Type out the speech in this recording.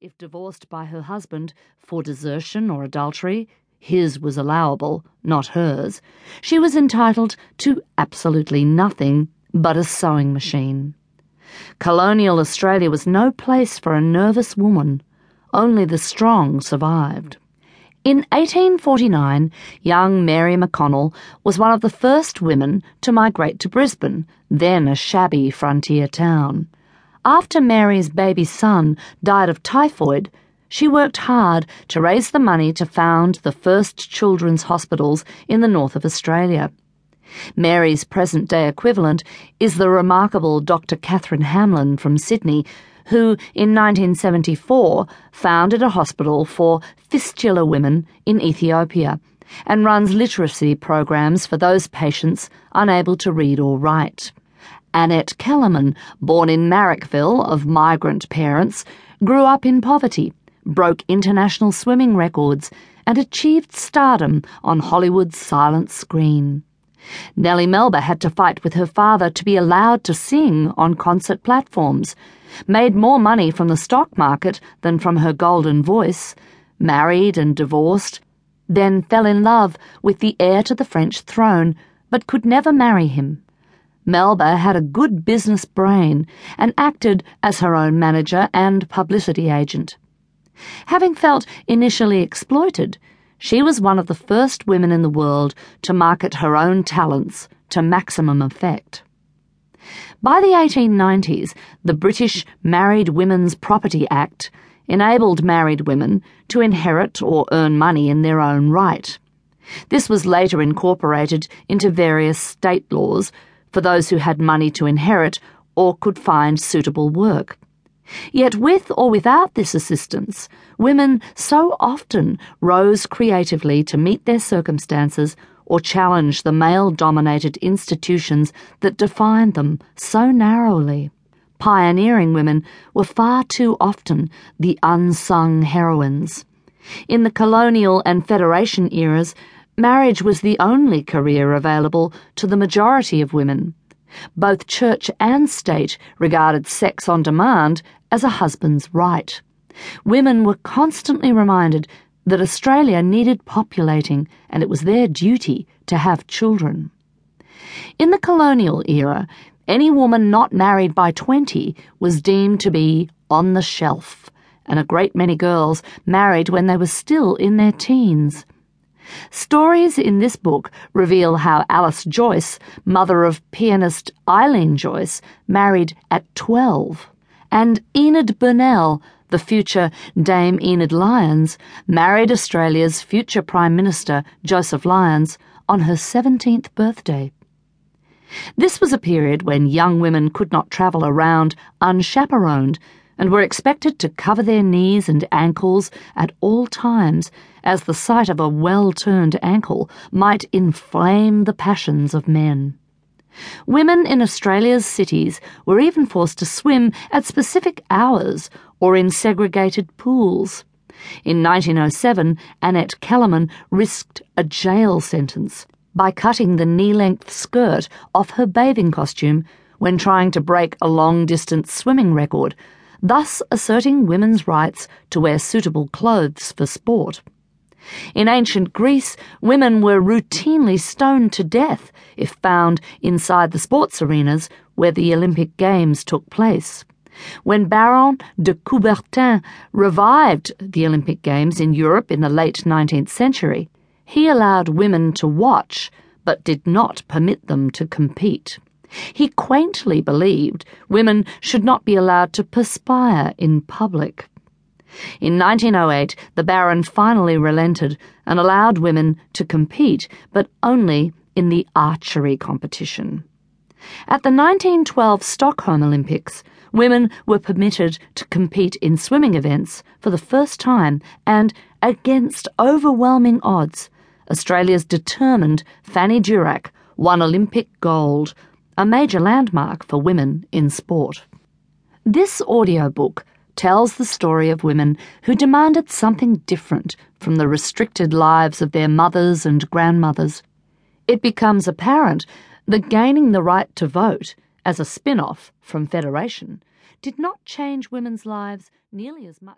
If divorced by her husband for desertion or adultery, his was allowable, not hers, she was entitled to absolutely nothing but a sewing machine. Colonial Australia was no place for a nervous woman. Only the strong survived. In 1849, young Mary McConnel was one of the first women to migrate to Brisbane, then a shabby frontier town. After Mary's baby son died of typhoid, she worked hard to raise the money to found the first children's hospitals in the north of Australia. Mary's present day equivalent is the remarkable Dr. Catherine Hamlin from Sydney, who in 1974 founded a hospital for fistula women in Ethiopia and runs literacy programs for those patients unable to read or write. Annette Kellerman, born in Marrickville of migrant parents, grew up in poverty, broke international swimming records, and achieved stardom on Hollywood's silent screen. Nellie Melba had to fight with her father to be allowed to sing on concert platforms, made more money from the stock market than from her golden voice, married and divorced, then fell in love with the heir to the French throne, but could never marry him. Melba had a good business brain and acted as her own manager and publicity agent. Having felt initially exploited, she was one of the first women in the world to market her own talents to maximum effect. By the 1890s, the British Married Women's Property Act enabled married women to inherit or earn money in their own right. This was later incorporated into various state laws for those who had money to inherit or could find suitable work. Yet, with or without this assistance, women so often rose creatively to meet their circumstances or challenge the male dominated institutions that defined them so narrowly. Pioneering women were far too often the unsung heroines. In the colonial and Federation eras, marriage was the only career available to the majority of women. Both church and state regarded sex on demand as a husband's right. Women were constantly reminded that Australia needed populating and it was their duty to have children. In the colonial era, any woman not married by 20 was deemed to be on the shelf, and a great many girls married when they were still in their teens. Stories in this book reveal how Alice Joyce, mother of pianist Eileen Joyce, married at 12, and Enid Burnell, the future Dame Enid Lyons, married Australia's future Prime Minister, Joseph Lyons, on her 17th birthday. This was a period when young women could not travel around unchaperoned and were expected to cover their knees and ankles at all times, as the sight of a well turned ankle might inflame the passions of men. Women in Australia's cities were even forced to swim at specific hours or in segregated pools. In 1907, Annette Kellerman risked a jail sentence by cutting the knee length skirt off her bathing costume when trying to break a long distance swimming record thus asserting women's rights to wear suitable clothes for sport. In ancient Greece, women were routinely stoned to death if found inside the sports arenas where the Olympic Games took place. When Baron de Coubertin revived the Olympic Games in Europe in the late 19th century, he allowed women to watch but did not permit them to compete. He quaintly believed women should not be allowed to perspire in public. In 1908, the Baron finally relented and allowed women to compete, but only in the archery competition. At the 1912 Stockholm Olympics, women were permitted to compete in swimming events for the first time, and against overwhelming odds, Australia's determined Fanny Durack won Olympic gold a major landmark for women in sport. This audiobook tells the story of women who demanded something different from the restricted lives of their mothers and grandmothers. It becomes apparent that gaining the right to vote as a spin off from Federation did not change women's lives nearly as much.